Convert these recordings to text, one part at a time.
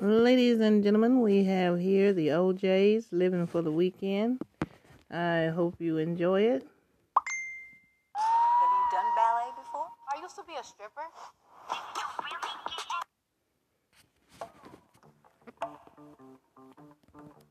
Ladies and gentlemen, we have here the O'Jays living for the weekend. I hope you enjoy it. Have you done ballet before? I used to be a stripper. Let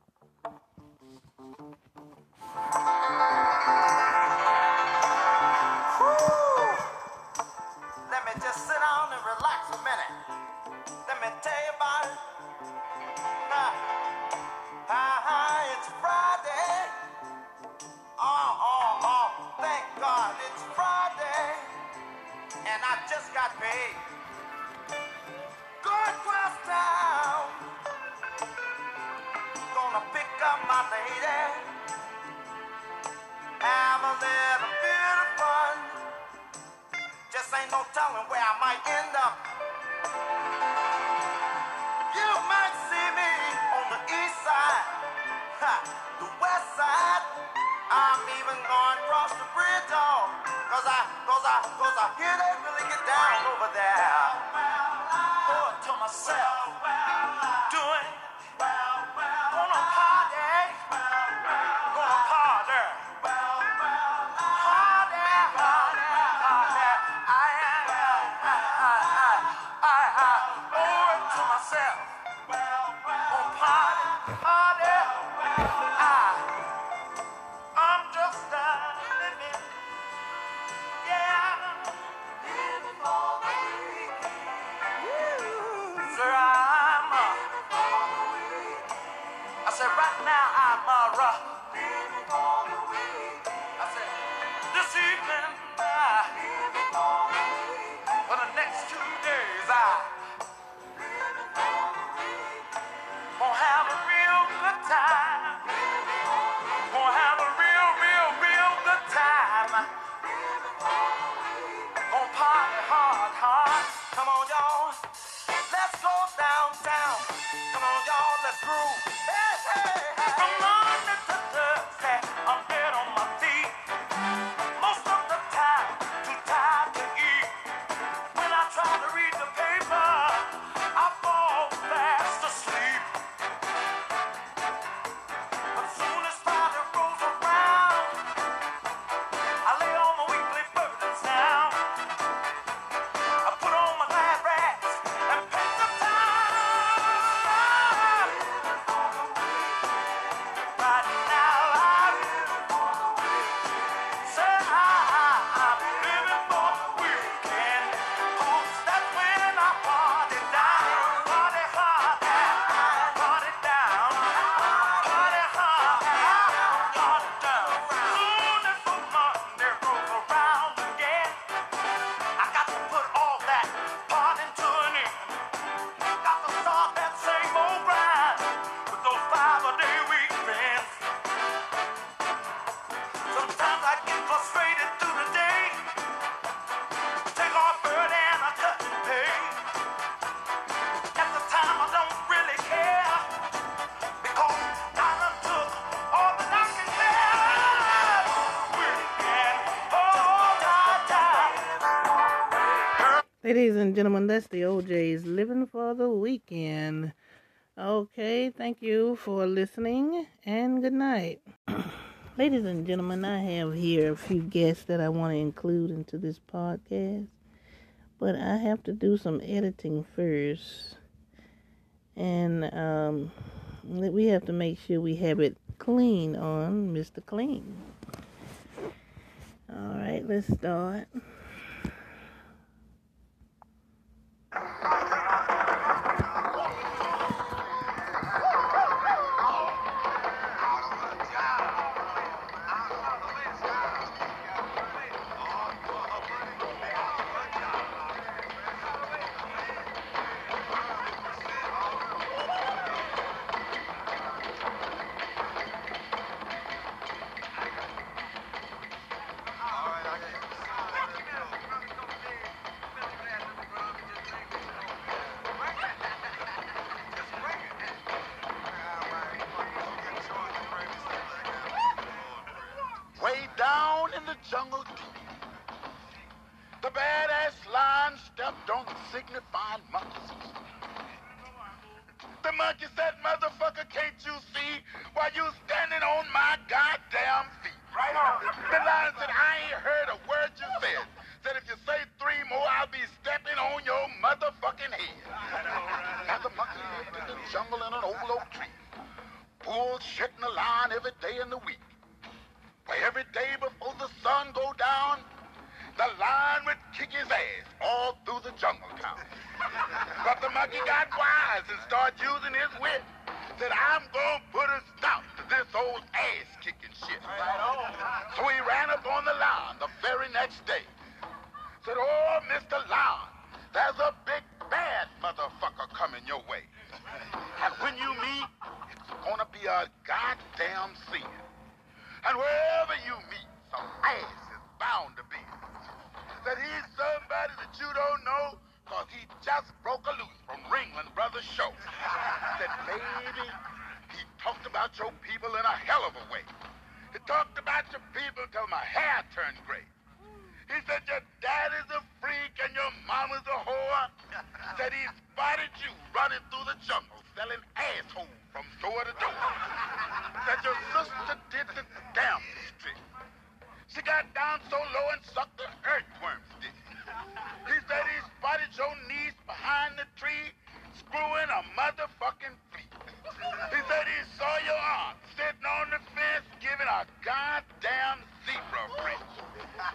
ain't no telling where I might end up. You might see me on the east side, ha, the west side. I'm even going across the bridge, oh, cause I, cause I, cause I hear they really get down over there. Oh, to myself, said, right now I'm uh, rough. Ladies and gentlemen, that's the O'Jays living for the weekend. Okay, thank you for listening and good night. Ladies and gentlemen, I have here a few guests that I want to include into this podcast, but I have to do some editing first. And um, we have to make sure we have it clean on Mr. Clean. All right, let's start. Badass lion stepped on the signifying moccasins. the monkey said, motherfucker, can't you see while you standing on my goddamn feet? Right on. The lion said, I ain't heard a word you said. Said if you say three more, I'll be stepping on your motherfucking head. Now the monkey lived in the jungle in an old oak tree. Bullshitting the line every day in the week. Where every day before the sun go down, the lion would kick his ass all through the jungle town. But the monkey got wise and started using his wit. Said, I'm gonna put a stop to this old ass kicking shit. So he ran up on the lion the very next day. Said, oh, Mr. Lion, there's a big bad motherfucker coming your way. And when you meet, it's gonna be a goddamn sin. And wherever you meet, some ass is bound to be. That he's somebody that you don't know, cause he just broke a loose from Ringling Brothers show. Said, baby, he talked about your people in a hell of a way. He talked about your people till my hair turned gray. He said your daddy's a freak and your mama's a whore. Said he spotted you running through the jungle selling assholes from door to door. Said your sister did the damn trick. She got down so low and sucked the earthworm's. He said he spotted your niece behind the tree screwing a motherfucking flea. He said he saw your aunt sitting on the fence giving a goddamn zebra French.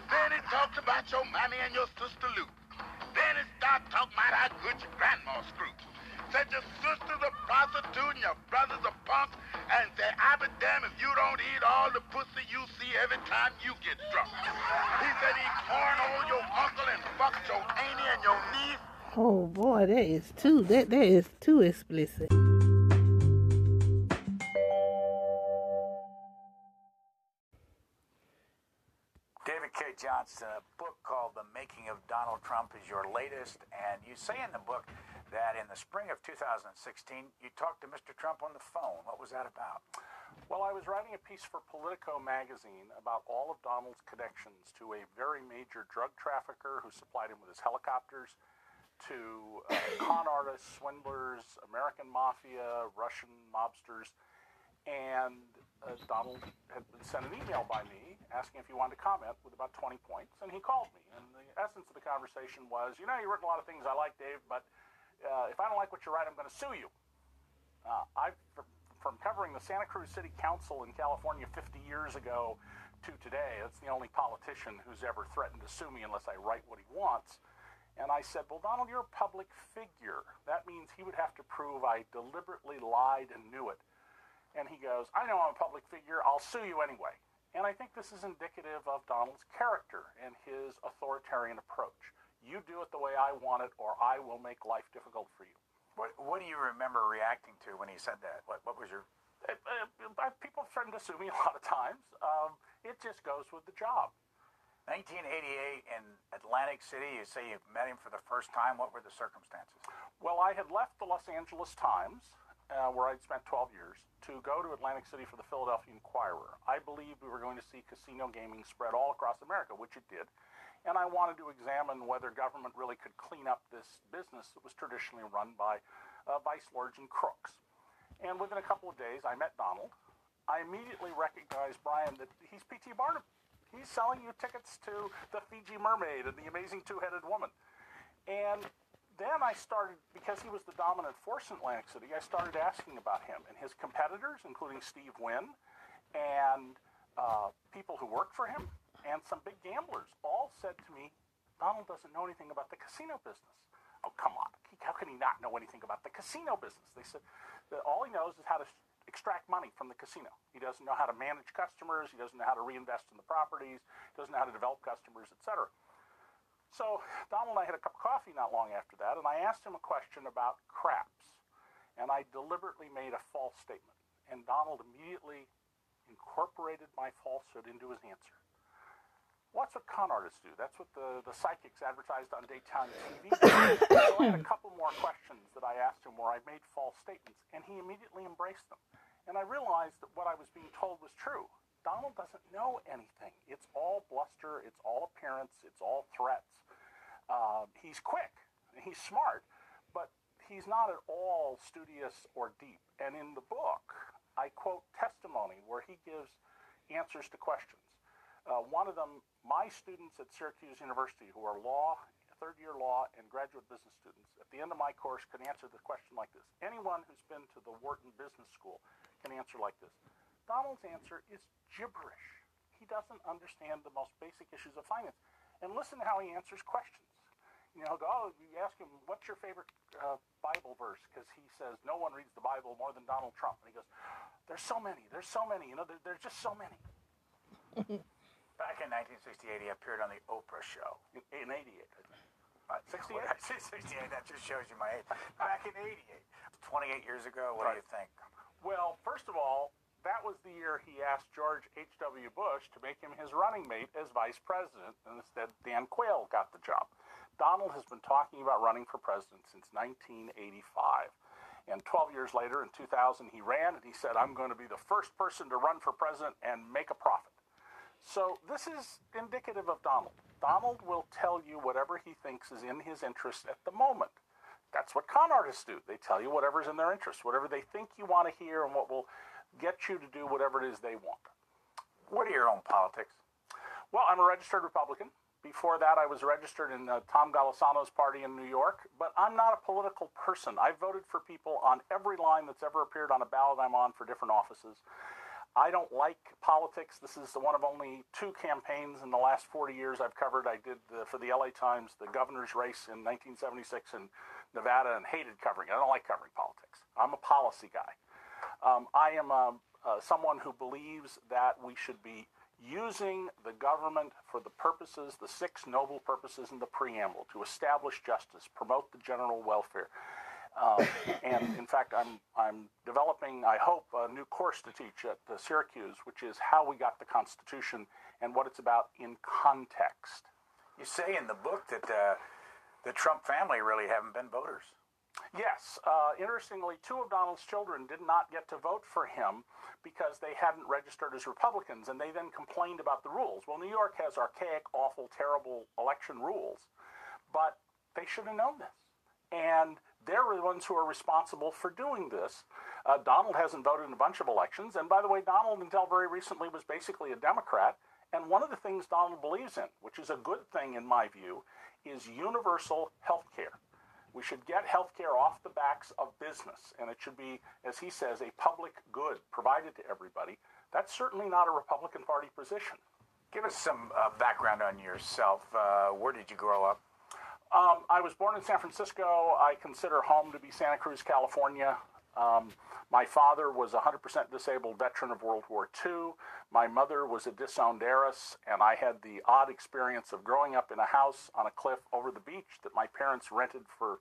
Then he talked about your mommy and your sister Lou. Then he started talking about how good your grandma screwed. Said your sister's a prostitute and your brother's a punk. And said, I be damn if you don't eat all the pussy you see every time you get drunk. He said he cornholed your uncle and fucked your auntie and your niece. Oh boy, that is too that that is too explicit. David Cay Johnston, a book called The Making of Donald Trump is your latest, and you say in the book that in the spring of 2016 you talked to Mr. Trump on the phone. What was that about? Well, I was writing a piece for Politico magazine about all of Donald's connections to a very major drug trafficker who supplied him with his helicopters, to uh, con artists, swindlers, American mafia, Russian mobsters. And uh, Donald had sent an email by me asking if he wanted to comment with about 20 points, and he called me. And the essence of the conversation was, you know, you've written a lot of things I like, Dave, but uh, if I don't like what you write, I'm going to sue you. Uh, I, from covering the Santa Cruz City Council in California 50 years ago to today, that's the only politician who's ever threatened to sue me unless I write what he wants. And I said, Well, Donald, you're a public figure. That means he would have to prove I deliberately lied and knew it. And he goes, I know I'm a public figure. I'll sue you anyway. And I think this is indicative of Donald's character and his authoritarian approach. You do it the way I want it, or I will make life difficult for you. What, what do you remember reacting to when he said that? What, what was your. Uh, uh, people threaten to sue me a lot of times. Um, it just goes with the job. 1988 in Atlantic City, you say you met him for the first time. What were the circumstances? Well, I had left the Los Angeles Times, uh, where I'd spent 12 years, to go to Atlantic City for the Philadelphia Inquirer. I believed we were going to see casino gaming spread all across America, which it did. And I wanted to examine whether government really could clean up this business that was traditionally run by uh, vice lords and crooks. And within a couple of days, I met Donald. I immediately recognized Brian that he's P.T. Barnum. He's selling you tickets to the Fiji Mermaid and the Amazing Two-Headed Woman. And then I started, because he was the dominant force in Atlantic City, I started asking about him and his competitors, including Steve Wynn and uh, people who worked for him and some big gamblers, all said to me, Donald doesn't know anything about the casino business. Oh, come on. How can he not know anything about the casino business? They said that all he knows is how to extract money from the casino. He doesn't know how to manage customers. He doesn't know how to reinvest in the properties. He doesn't know how to develop customers, etc. So Donald and I had a cup of coffee not long after that, and I asked him a question about craps, and I deliberately made a false statement. And Donald immediately incorporated my falsehood into his answer. What's what con artists do? That's what the, the psychics advertised on daytime TV. so I had a couple more questions that I asked him where I made false statements, and he immediately embraced them. And I realized that what I was being told was true. Donald doesn't know anything. It's all bluster, it's all appearance, it's all threats. Uh, he's quick, he's smart, but he's not at all studious or deep. And in the book, I quote testimony where he gives answers to questions. Uh, one of them, my students at Syracuse University, who are law, third year law, and graduate business students, at the end of my course can answer the question like this. Anyone who's been to the Wharton Business School can answer like this. Donald's answer is gibberish. He doesn't understand the most basic issues of finance. And listen to how he answers questions. You know, go, oh, you ask him, what's your favorite uh, Bible verse? Because he says, no one reads the Bible more than Donald Trump. And he goes, there's so many, there's so many, you know, there, there's just so many. Back in 1968, he appeared on the Oprah show. In, in 88. Uh, 68? 68, that just shows you my age. Back in 88. 28 years ago, what do you think? Well, first of all, that was the year he asked George H.W. Bush to make him his running mate as vice president, and instead Dan Quayle got the job. Donald has been talking about running for president since 1985. And 12 years later, in 2000, he ran and he said, I'm going to be the first person to run for president and make a profit. So this is indicative of Donald. Donald will tell you whatever he thinks is in his interest at the moment. That's what con artists do. They tell you whatever's in their interest, whatever they think you want to hear, and what will get you to do whatever it is they want. What are your own politics? Well, I'm a registered Republican. Before that, I was registered in uh, Tom Golisano's party in New York, but I'm not a political person. I've voted for people on every line that's ever appeared on a ballot I'm on for different offices. I don't like politics. This is one of only two campaigns in the last 40 years I've covered. I did the, for the LA Times the governor's race in 1976 in Nevada and hated covering it. I don't like covering politics. I'm a policy guy. Um, I am a, uh, someone who believes that we should be using the government for the purposes, the six noble purposes in the preamble, to establish justice, promote the general welfare. Um, and in fact, I'm, I'm developing, I hope, a new course to teach at uh, Syracuse, which is how we got the Constitution and what it's about in context. You say in the book that uh, the Trump family really haven't been voters. Yes. Uh, interestingly, two of Donald's children did not get to vote for him because they hadn't registered as Republicans, and they then complained about the rules. Well, New York has archaic, awful, terrible election rules, but they should have known this. And they're the ones who are responsible for doing this. Uh, Donald hasn't voted in a bunch of elections, and by the way, Donald, until very recently, was basically a Democrat. And one of the things Donald believes in, which is a good thing in my view, is universal health care. We should get health care off the backs of business, and it should be, as he says, a public good provided to everybody. That's certainly not a Republican Party position. Give us some uh, background on yourself. Uh, where did you grow up? Um, I was born in San Francisco. I consider home to be Santa Cruz, California. Um, my father was a 100% disabled veteran of World War II. My mother was a disowned heiress, and I had the odd experience of growing up in a house on a cliff over the beach that my parents rented for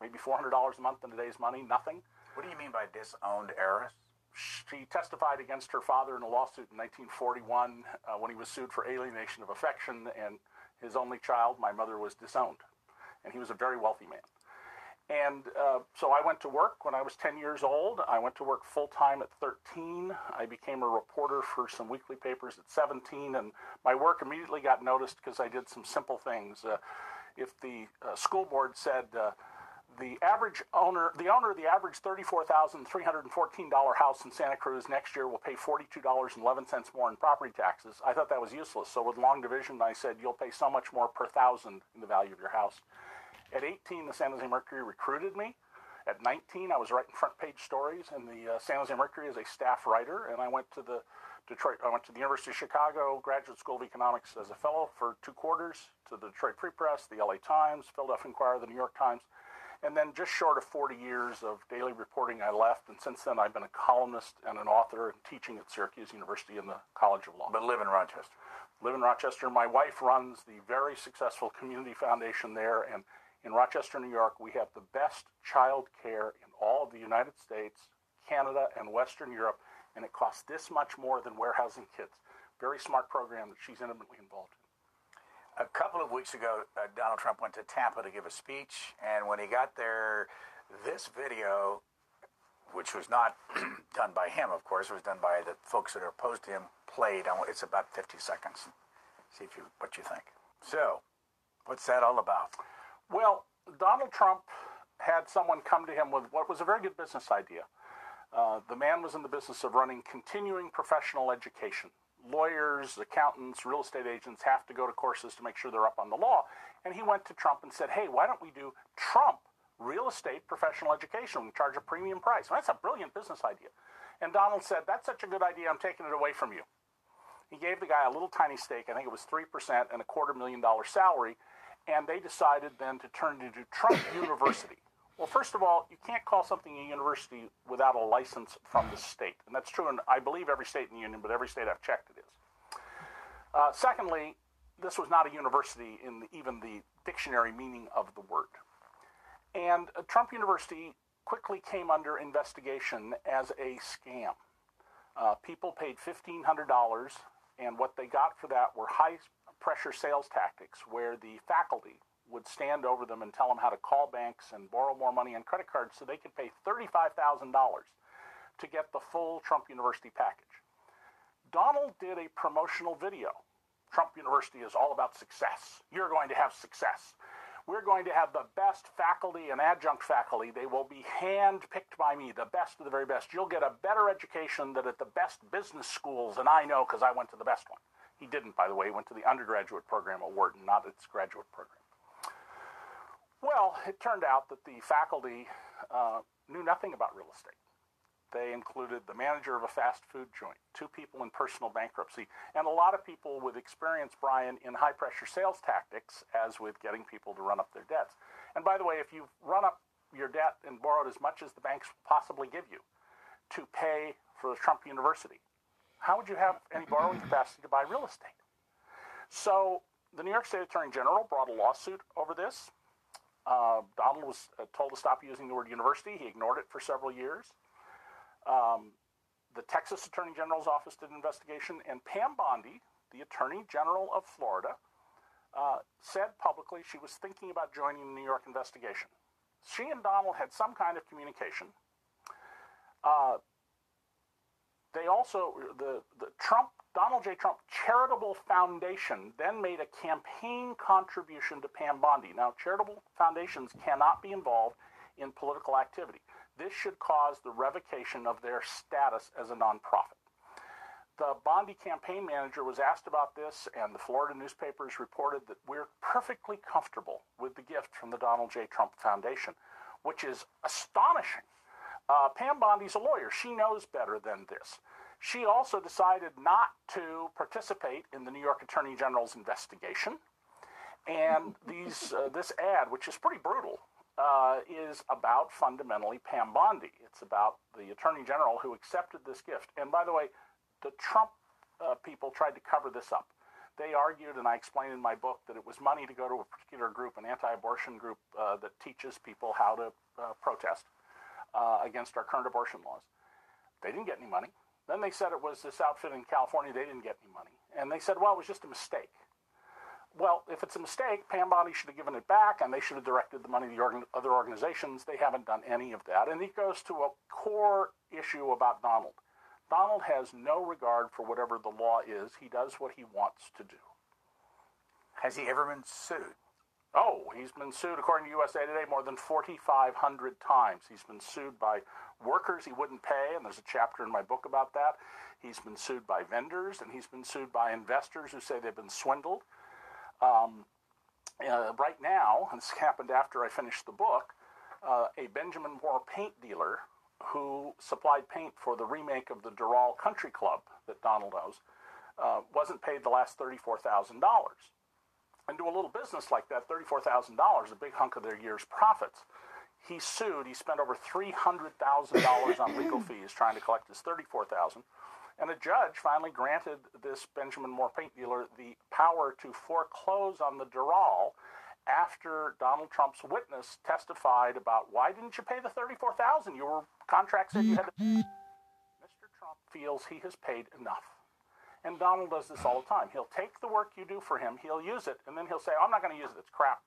maybe $400 a month in today's money, nothing. What do you mean by disowned heiress? She testified against her father in a lawsuit in 1941 uh, when he was sued for alienation of affection, and his only child, my mother, was disowned. And he was a very wealthy man. And uh, so I went to work when I was 10 years old. I went to work full time at 13. I became a reporter for some weekly papers at 17, and my work immediately got noticed because I did some simple things. Uh, if the uh, school board said uh, the average owner, the owner of the average $34,314 house in Santa Cruz next year will pay $42.11 more in property taxes, I thought that was useless. So with long division, I said you'll pay so much more per thousand in the value of your house. At 18, the San Jose Mercury recruited me. At 19, I was writing front page stories in the uh, San Jose Mercury as a staff writer, and I went to the Detroit. I went to the University of Chicago Graduate School of Economics as a fellow for two quarters. To the Detroit Free Press, the LA Times, Philadelphia Inquirer, the New York Times, and then just short of 40 years of daily reporting, I left. And since then, I've been a columnist and an author and teaching at Syracuse University in the College of Law. But live in Rochester. Live in Rochester. My wife runs the very successful community foundation there, and in Rochester, New York, we have the best child care in all of the United States, Canada, and Western Europe, and it costs this much more than warehousing kids. Very smart program that she's intimately involved in. A couple of weeks ago, uh, Donald Trump went to Tampa to give a speech, and when he got there, this video, which was not done by him, of course, it was done by the folks that are opposed to him, played. It's about 50 seconds. See if you what you think. So, what's that all about? Well, Donald Trump had someone come to him with what was a very good business idea. Uh, the man was in the business of running continuing professional education. Lawyers, accountants, real estate agents have to go to courses to make sure they're up on the law. And he went to Trump and said, hey, why don't we do Trump real estate professional education? We charge a premium price. Well, that's a brilliant business idea. And Donald said, that's such a good idea, I'm taking it away from you. He gave the guy a little tiny stake, I think it was 3% and a quarter million dollar salary, and they decided then to turn it into Trump University. Well, first of all, you can't call something a university without a license from the state. And that's true in, I believe, every state in the union, but every state I've checked it is. Uh, secondly, this was not a university in the, even the dictionary meaning of the word. And uh, Trump University quickly came under investigation as a scam. Uh, people paid $1,500, and what they got for that were high pressure sales tactics where the faculty would stand over them and tell them how to call banks and borrow more money on credit cards so they could pay $35,000 to get the full Trump University package. Donald did a promotional video. Trump University is all about success. You're going to have success. We're going to have the best faculty and adjunct faculty. They will be hand-picked by me, the best of the very best. You'll get a better education than at the best business schools, and I know because I went to the best one. He didn't, by the way. He went to the undergraduate program at Wharton, not its graduate program. Well, it turned out that the faculty uh, knew nothing about real estate. They included the manager of a fast food joint, two people in personal bankruptcy, and a lot of people with experience, Brian, in high pressure sales tactics, as with getting people to run up their debts. And by the way, if you've run up your debt and borrowed as much as the banks will possibly give you to pay for the Trump University, how would you have any borrowing capacity to buy real estate? So the New York State Attorney General brought a lawsuit over this. Uh, Donald was uh, told to stop using the word university. He ignored it for several years. Um, the Texas Attorney General's office did an investigation, and Pam Bondi, the Attorney General of Florida, uh, said publicly she was thinking about joining the New York investigation. She and Donald had some kind of communication. Uh, they also, the, the Trump, Donald J. Trump Charitable Foundation then made a campaign contribution to Pam Bondi. Now, charitable foundations cannot be involved in political activity. This should cause the revocation of their status as a nonprofit. The Bondi campaign manager was asked about this, and the Florida newspapers reported that we're perfectly comfortable with the gift from the Donald J. Trump Foundation, which is astonishing. Uh, Pam Bondi's a lawyer. She knows better than this. She also decided not to participate in the New York Attorney General's investigation. And these, uh, this ad, which is pretty brutal, uh, is about fundamentally Pam Bondi. It's about the Attorney General who accepted this gift. And by the way, the Trump uh, people tried to cover this up. They argued, and I explained in my book, that it was money to go to a particular group, an anti abortion group uh, that teaches people how to uh, protest uh, against our current abortion laws. They didn't get any money. Then they said it was this outfit in California, they didn't get any money. And they said, well, it was just a mistake. Well, if it's a mistake, Pam Bondi should have given it back and they should have directed the money to the organ- other organizations. They haven't done any of that. And it goes to a core issue about Donald. Donald has no regard for whatever the law is. He does what he wants to do. Has he ever been sued? Oh, he's been sued, according to USA Today, more than 4,500 times. He's been sued by workers he wouldn't pay, and there's a chapter in my book about that. He's been sued by vendors, and he's been sued by investors who say they've been swindled. Um, uh, right now, and this happened after I finished the book, uh, a Benjamin Moore paint dealer who supplied paint for the remake of the Doral Country Club that Donald owes uh, wasn't paid the last $34,000. And do a little business like that, $34,000, a big hunk of their year's profits. He sued. He spent over $300,000 on legal fees trying to collect his 34000 and a judge finally granted this Benjamin Moore paint dealer the power to foreclose on the Doral after Donald Trump's witness testified about why didn't you pay the 34000 Your contract said you had to. Mm-hmm. Mr. Trump feels he has paid enough. And Donald does this all the time. He'll take the work you do for him, he'll use it, and then he'll say, I'm not going to use it. It's crap.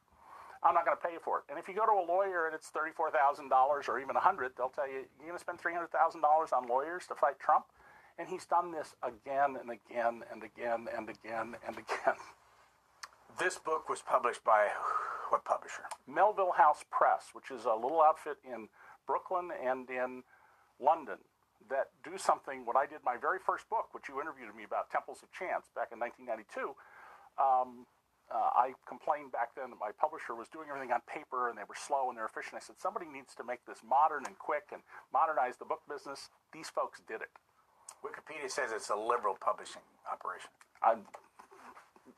I'm not going to pay you for it. And if you go to a lawyer and it's $34,000 or even 100 they'll tell you, you're going to spend $300,000 on lawyers to fight Trump? And he's done this again and again and again and again and again. This book was published by What publisher? Melville House Press, which is a little outfit in Brooklyn and in London that do something. When I did my very first book, which you interviewed me about, Temples of Chance, back in 1992, um, uh, I complained back then that my publisher was doing everything on paper and they were slow and they're efficient. I said, somebody needs to make this modern and quick and modernize the book business. These folks did it. Wikipedia says it's a liberal publishing operation. I'm,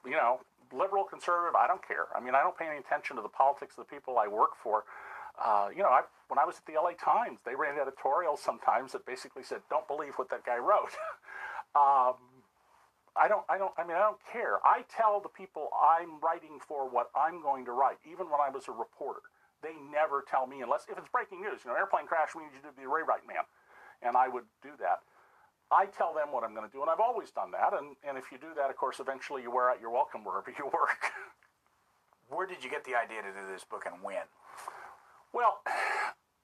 you know, liberal, conservative, I don't care. I mean, I don't pay any attention to the politics of the people I work for. Uh, you know, I, when I was at the LA Times, they ran editorials sometimes that basically said, "Don't believe what that guy wrote." um, I don't, I don't, I mean, I don't care. I tell the people I'm writing for what I'm going to write, even when I was a reporter. They never tell me unless if it's breaking news. You know, airplane crash. We need you to be the rewrite man, and I would do that. I tell them what I'm going to do, and I've always done that. And, and if you do that, of course, eventually you wear out your welcome wherever you work. Where did you get the idea to do this book and when? Well,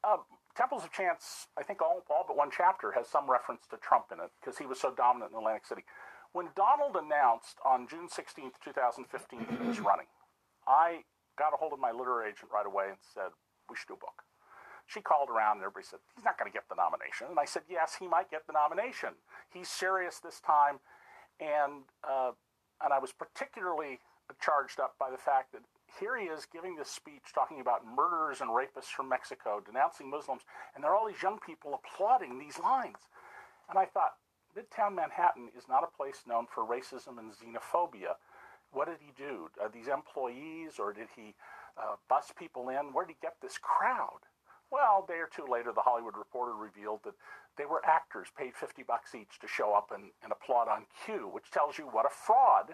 uh, Temples of Chance, I think all, all but one chapter has some reference to Trump in it because he was so dominant in Atlantic City. When Donald announced on June 16th, 2015, he was running, I got a hold of my literary agent right away and said, We should do a book. She called around and everybody said, He's not going to get the nomination. And I said, Yes, he might get the nomination. He's serious this time. And, uh, and I was particularly charged up by the fact that here he is giving this speech talking about murderers and rapists from Mexico, denouncing Muslims, and there are all these young people applauding these lines. And I thought, Midtown Manhattan is not a place known for racism and xenophobia. What did he do? Are these employees, or did he uh, bus people in? Where did he get this crowd? Well, a day or two later, the Hollywood Reporter revealed that they were actors paid 50 bucks each to show up and, and applaud on cue, which tells you what a fraud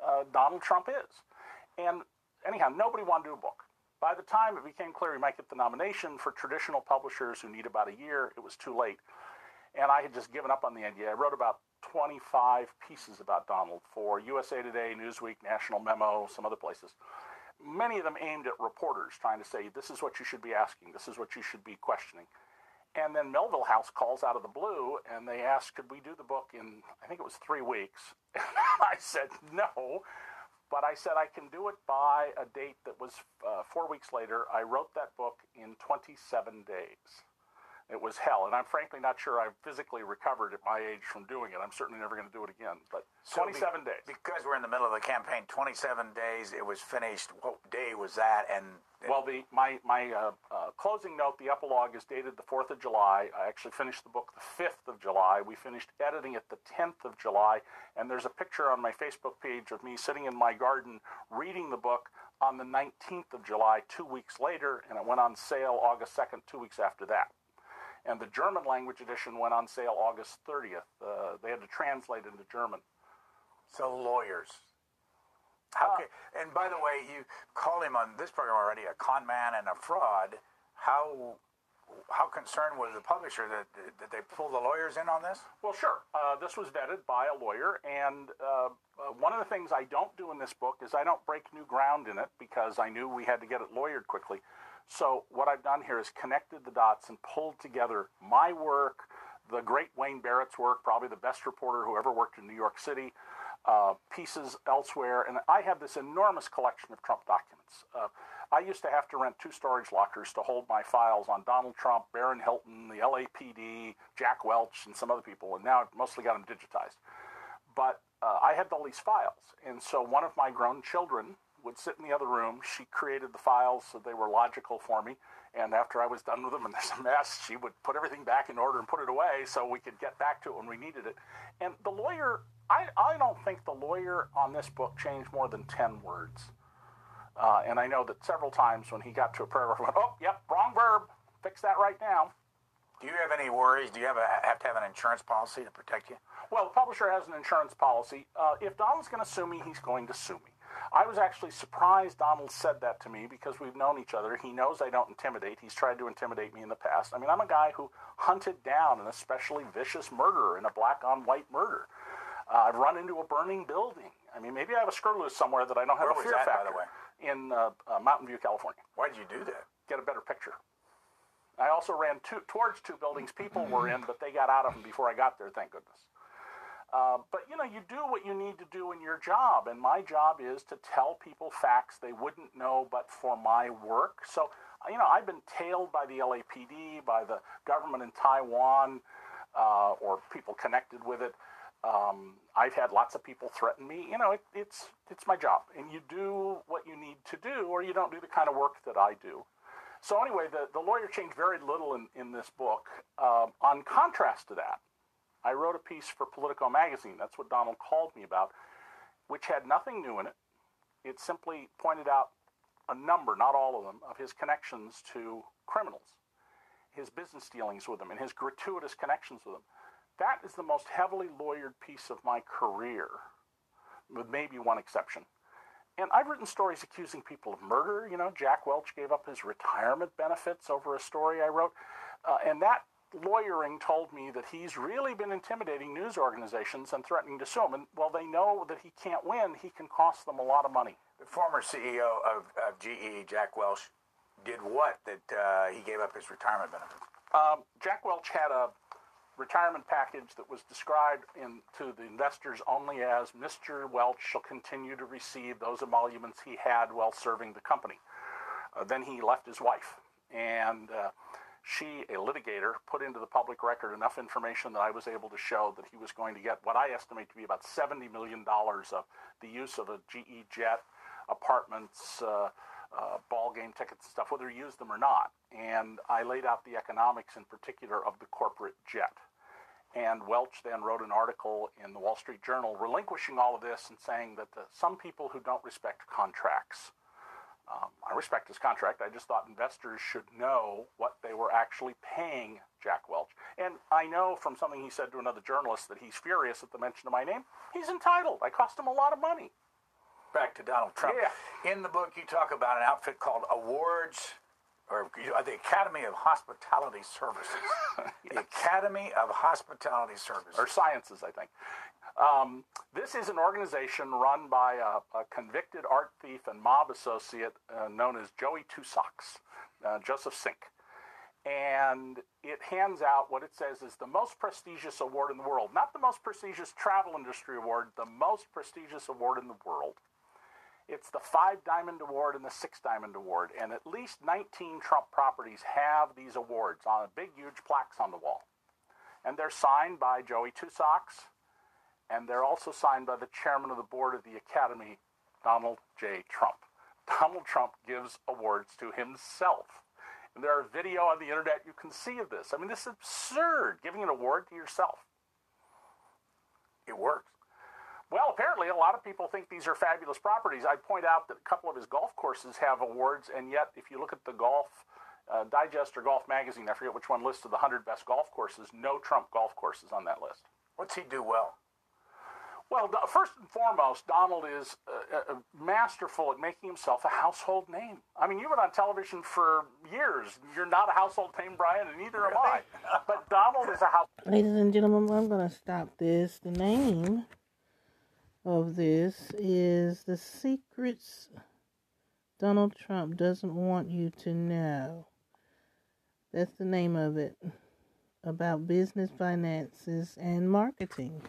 uh, Donald Trump is. And anyhow, nobody wanted to do a book. By the time it became clear we might get the nomination for traditional publishers who need about a year, it was too late. And I had just given up on the idea. I wrote about 25 pieces about Donald for USA Today, Newsweek, National Memo, some other places. Many of them aimed at reporters, trying to say, this is what you should be asking, this is what you should be questioning. And then Melville House calls out of the blue and they asked, could we do the book in, I think it was three weeks? I said, no. But I said I can do it by a date that was uh, four weeks later. I wrote that book in 27 days. It was hell, and I'm frankly not sure I've physically recovered at my age from doing it. I'm certainly never going to do it again. But So be- 27 days. Because we're in the middle of the campaign, 27 days, it was finished. What day was that? And, and Well, the my my uh, uh, closing note, the epilogue is dated the fourth of July. I actually finished the book the fifth of July. We finished editing it the tenth of July, and there's a picture on my Facebook page of me sitting in my garden reading the book on the nineteenth of July, two weeks later, and it went on sale August second, two weeks after that. And the German language edition went on sale August 30th. Uh, they had to translate into German. so lawyers. How ca- and by the way, you called him on this program already a con man and a fraud. How how concerned was the publisher that that they pull the lawyers in on this? Well, sure. Uh, this was vetted by a lawyer, and uh, uh, one of the things I don't do in this book is I don't break new ground in it because I knew we had to get it lawyered quickly. So what I've done here is connected the dots and pulled together my work, the great Wayne Barrett's work, probably the best reporter who ever worked in New York City, uh, pieces elsewhere, and I have this enormous collection of Trump documents. Uh, I used to have to rent two storage lockers to hold my files on Donald Trump, Barron Hilton, the LAPD, Jack Welch, and some other people, and now I've mostly got them digitized. But uh, I had all these files, and so one of my grown children would sit in the other room. She created the files so they were logical for me, and after I was done with them and there's a mess, she would put everything back in order and put it away so we could get back to it when we needed it. And the lawyer, I, I don't think the lawyer on this book changed more than 10 words. Uh, and I know that several times when he got to a paragraph, I went, oh, yep, wrong verb, fix that right now. Do you have any worries? Do you have, a, have to have an insurance policy to protect you? Well, the publisher has an insurance policy. Uh, if Donald's going to sue me, he's going to sue me. I was actually surprised Donald said that to me because we've known each other. He knows I don't intimidate. He's tried to intimidate me in the past. I mean, I'm a guy who hunted down an especially vicious murderer in a black on white murder. Uh, I've run into a burning building. I mean, maybe I have a screw loose somewhere that I don't have Where a fear that, by factor. the way? In uh, uh, Mountain View, California. Why did you do that? Get a better picture. I also ran two, towards two buildings people were in, but they got out of them before I got there, thank goodness. Uh, but you know, you do what you need to do in your job, and my job is to tell people facts they wouldn't know but for my work. So, you know, I've been tailed by the LAPD, by the government in Taiwan, uh, or people connected with it. Um, I've had lots of people threaten me. You know, it, it's it's my job, and you do what you need to do, or you don't do the kind of work that I do. So anyway, the, the lawyer changed very little in, in this book. Um, on contrast to that, I wrote a piece for Politico magazine. That's what Donald called me about, which had nothing new in it. It simply pointed out a number, not all of them, of his connections to criminals, his business dealings with them, and his gratuitous connections with them. That is the most heavily lawyered piece of my career, with maybe one exception. And I've written stories accusing people of murder. You know, Jack Welch gave up his retirement benefits over a story I wrote. Uh, and that lawyering told me that he's really been intimidating news organizations and threatening to sue them. And while they know that he can't win, he can cost them a lot of money. The former CEO of, of GE, Jack Welch, did what that uh, he gave up his retirement benefits? Um, Jack Welch had a retirement package that was described in, to the investors only as Mr. Welch shall continue to receive those emoluments he had while serving the company. Uh, then he left his wife, and uh, she, a litigator, put into the public record enough information that I was able to show that he was going to get what I estimate to be about $70 million of the use of a GE jet, apartments, uh, uh, ball game tickets and stuff, whether he used them or not. And I laid out the economics in particular of the corporate jet. And Welch then wrote an article in the Wall Street Journal relinquishing all of this and saying that the, some people who don't respect contracts, um, I respect his contract. I just thought investors should know what they were actually paying Jack Welch. And I know from something he said to another journalist that he's furious at the mention of my name. He's entitled. I cost him a lot of money. Back to Donald Trump. Yeah. In the book, you talk about an outfit called Awards, or the Academy of Hospitality Services. The Academy of Hospitality Services. or sciences, I think. Um, this is an organization run by a, a convicted art thief and mob associate uh, known as Joey Two Socks, uh, Joseph Cinque. And it hands out what it says is the most prestigious award in the world. Not the most prestigious travel industry award, the most prestigious award in the world. It's the Five Diamond Award and the Six Diamond Award. And at least 19 Trump properties have these awards on big, huge plaques on the wall. And they're signed by Joey Socks, and they're also signed by the chairman of the board of the Academy, Donald J. Trump. Donald Trump gives awards to himself. And there are video on the internet you can see of this. I mean, this is absurd, giving an award to yourself. It works. Well, apparently, a lot of people think these are fabulous properties. I point out that a couple of his golf courses have awards, and yet, if you look at the Golf uh, Digest or Golf Magazine, I forget which one listed the 100 best golf courses, no Trump golf courses on that list. What's he do well? Well, first and foremost, Donald is uh, uh, masterful at making himself a household name. I mean, you've been on television for years. You're not a household name, Brian, and neither am I. But Donald is a house. Ladies and gentlemen, I'm going to stop this. The name of this is The Secrets Donald Trump Doesn't Want You to Know. That's the name of it. About business, finances, and marketing.